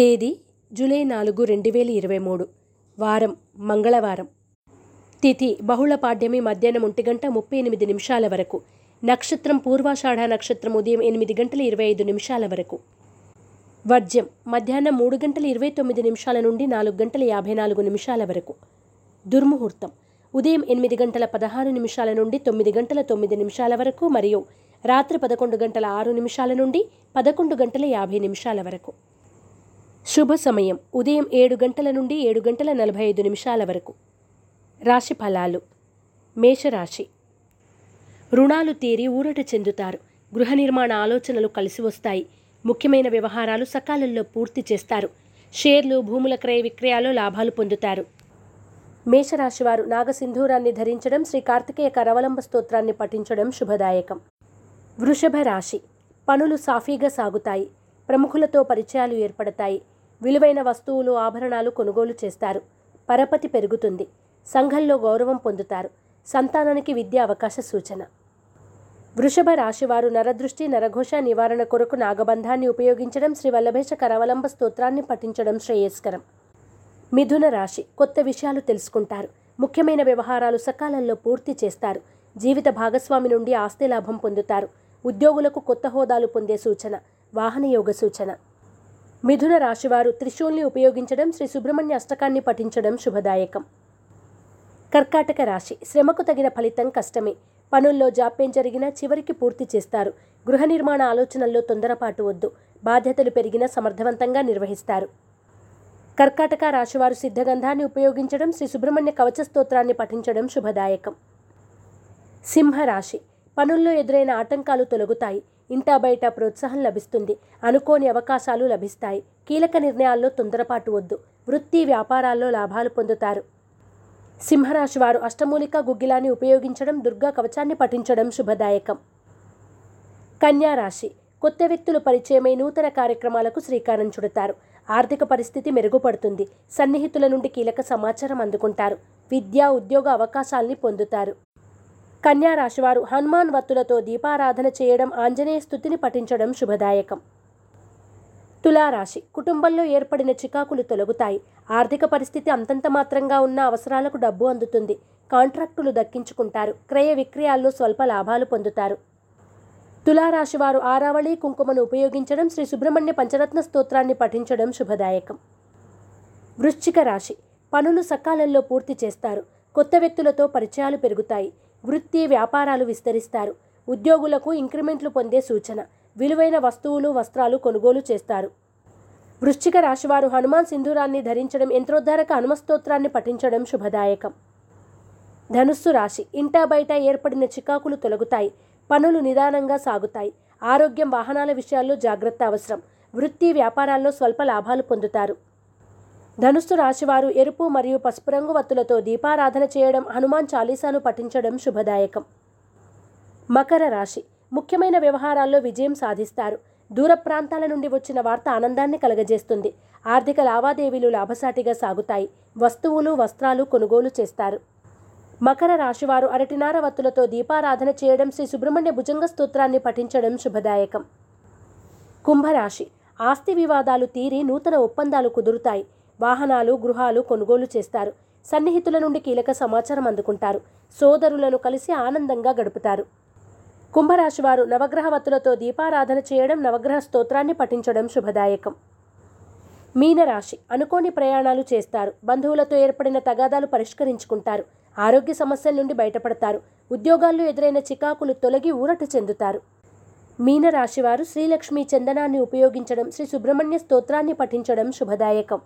తేదీ జూలై నాలుగు రెండు వేల ఇరవై మూడు వారం మంగళవారం. తిథి బహుళ పాడ్యమి మధ్యాహ్నం ఒంటి గంట ముప్పై ఎనిమిది నిమిషాల వరకు. నక్షత్రం పూర్వాషాఢ నక్షత్రం ఉదయం ఎనిమిది గంటల ఇరవై ఐదు నిమిషాల వరకు. వర్జ్యం మధ్యాహ్నం మూడు గంటల ఇరవై తొమ్మిది నిమిషాల నుండి నాలుగు గంటల యాభై నాలుగు నిమిషాల వరకు. దుర్ముహూర్తం ఉదయం ఎనిమిది గంటల పదహారు నిమిషాల నుండి తొమ్మిది గంటల తొమ్మిది నిమిషాల వరకు మరియు రాత్రి పదకొండు గంటల ఆరు నిమిషాల నుండి పదకొండు గంటల యాభై నిమిషాల వరకు. శుభ సమయం. ఉదయం ఏడు గంటల నుండి ఏడు గంటల నలభై ఐదు నిమిషాల వరకు. రాశి ఫలాలు. మేషరాశి. రుణాలు తీరి ఊరట చెందుతారు. గృహ నిర్మాణ ఆలోచనలు కలిసి వస్తాయి. ముఖ్యమైన వ్యవహారాలు సకాలంలో పూర్తి చేస్తారు. షేర్లు భూముల క్రయ విక్రయాలు లాభాలు పొందుతారు. మేషరాశి వారు నాగసింధూరాన్ని ధరించడం శ్రీ కార్తికేయ కరవలంబ స్తోత్రాన్ని పఠించడం శుభదాయకం. వృషభ రాశి. పనులు సాఫీగా సాగుతాయి. ప్రముఖులతో పరిచయాలు ఏర్పడతాయి. విలువైన వస్తువులు ఆభరణాలు కొనుగోలు చేస్తారు. పరపతి పెరుగుతుంది. సంఘంలో గౌరవం పొందుతారు. సంతానానికి విద్య అవకాశ సూచన. వృషభ రాశివారు నరదృష్టి నరఘోష నివారణ కొరకు నాగబంధాన్ని ఉపయోగించడం శ్రీ వల్లభేష కరవలంబ స్తోత్రాన్ని పఠించడం శ్రేయస్కరం. మిథున రాశి కొత్త విషయాలు తెలుసుకుంటారు. ముఖ్యమైన వ్యవహారాలు సకాలంలో పూర్తి చేస్తారు. జీవిత భాగస్వామి నుండి ఆస్తి లాభం పొందుతారు. ఉద్యోగులకు కొత్త హోదాలు పొందే సూచన. వాహన యోగ సూచన. మిథున రాశివారు త్రిశూల్ని ఉపయోగించడం శ్రీ సుబ్రహ్మణ్య అష్టకాన్ని పఠించడం శుభదాయకం. కర్కాటక రాశి. శ్రమకు తగిన ఫలితం కష్టమే. పనుల్లో జాప్యం జరిగినా చివరికి పూర్తి చేస్తారు. గృహ నిర్మాణ ఆలోచనల్లో తొందరపాటు వద్దు. బాధ్యతలు పెరిగినా సమర్థవంతంగా నిర్వహిస్తారు. కర్కాటక రాశివారు సిద్ధగంధాన్ని ఉపయోగించడం శ్రీ సుబ్రహ్మణ్య కవచ స్తోత్రాన్ని పఠించడం శుభదాయకం. సింహరాశి. పనుల్లో ఎదురైన ఆటంకాలు తొలగుతాయి. ఇంటా బయట ప్రోత్సాహం లభిస్తుంది. అనుకోని అవకాశాలు లభిస్తాయి. కీలక నిర్ణయాల్లో తొందరపాటు వద్దు. వృత్తి వ్యాపారాల్లో లాభాలు పొందుతారు. సింహరాశి వారు అష్టమూలిక గుగ్గిలాన్ని ఉపయోగించడం దుర్గా కవచాన్ని పఠించడం శుభదాయకం. కన్యా రాశి. కొత్త వ్యక్తులు పరిచయమై నూతన కార్యక్రమాలకు శ్రీకారం చుడతారు. ఆర్థిక పరిస్థితి మెరుగుపడుతుంది. సన్నిహితుల నుండి కీలక సమాచారం అందుకుంటారు. విద్యా ఉద్యోగ అవకాశాల్ని పొందుతారు. కన్యా రాశివారు హనుమాన్ వత్తులతో దీపారాధన చేయడం ఆంజనేయ స్థుతిని పఠించడం శుభదాయకం. తులారాశి కుటుంబంలో ఏర్పడిన చికాకులు తొలగుతాయి. ఆర్థిక పరిస్థితి అంతంత మాత్రంగా ఉన్న అవసరాలకు డబ్బు అందుతుంది. కాంట్రాక్టులు దక్కించుకుంటారు. క్రయ విక్రయాల్లో స్వల్ప లాభాలు పొందుతారు. తులారాశి వారు ఆరావళి కుంకుమను ఉపయోగించడం శ్రీ సుబ్రహ్మణ్య పంచరత్న స్తోత్రాన్ని పఠించడం శుభదాయకం. వృశ్చిక రాశి పనులు సకాలంలో పూర్తి చేస్తారు. కొత్త వ్యక్తులతో పరిచయాలు పెరుగుతాయి. వృత్తి వ్యాపారాలు విస్తరిస్తారు. ఉద్యోగులకు ఇంక్రిమెంట్లు పొందే సూచన. విలువైన వస్తువులు వస్త్రాలు కొనుగోలు చేస్తారు. వృశ్చిక రాశివారు హనుమాన్ సింధూరాన్ని ధరించడం యంత్రోద్ధారక హనుమస్తోత్రాన్ని పఠించడం శుభదాయకం. ధనుస్సు రాశి. ఇంటా బయట ఏర్పడిన చికాకులు తొలగుతాయి. పనులు నిదానంగా సాగుతాయి. ఆరోగ్యం వాహనాల విషయాల్లో జాగ్రత్త అవసరం. వృత్తి వ్యాపారాల్లో స్వల్ప లాభాలు పొందుతారు. ధనుస్సు రాశివారు ఎరుపు మరియు పసుపు రంగు వత్తులతో దీపారాధన చేయడం హనుమాన్ చాలీసాను పఠించడం శుభదాయకం. మకర రాశి. ముఖ్యమైన వ్యవహారాల్లో విజయం సాధిస్తారు. దూర ప్రాంతాల నుండి వచ్చిన వార్త ఆనందాన్ని కలగజేస్తుంది. ఆర్థిక లావాదేవీలు లాభసాటిగా సాగుతాయి. వస్తువులు వస్త్రాలు కొనుగోలు చేస్తారు. మకర రాశివారు అరటినార వత్తులతో దీపారాధన చేయడం శ్రీ సుబ్రహ్మణ్య భుజంగ స్తోత్రాన్ని పఠించడం శుభదాయకం. కుంభరాశి. ఆస్తి వివాదాలు తీరి నూతన ఒప్పందాలు కుదురుతాయి. వాహనాలు గృహాలు కొనుగోలు చేస్తారు. సన్నిహితుల నుండి కీలక సమాచారం అందుకుంటారు. సోదరులను కలిసి ఆనందంగా గడుపుతారు. కుంభరాశి వారు నవగ్రహ వత్తులతో దీపారాధన చేయడం నవగ్రహ స్తోత్రాన్ని పఠించడం శుభదాయకం. మీనరాశి అనుకోని ప్రయాణాలు చేస్తారు. బంధువులతో ఏర్పడిన తగాదాలు పరిష్కరించుకుంటారు. ఆరోగ్య సమస్యల నుండి బయటపడతారు. ఉద్యోగాల్లో ఎదురైన చికాకులు తొలగి ఊరట చెందుతారు. మీనరాశివారు శ్రీలక్ష్మి చందనాన్ని ఉపయోగించడం శ్రీ సుబ్రహ్మణ్య స్తోత్రాన్ని పఠించడం శుభదాయకం.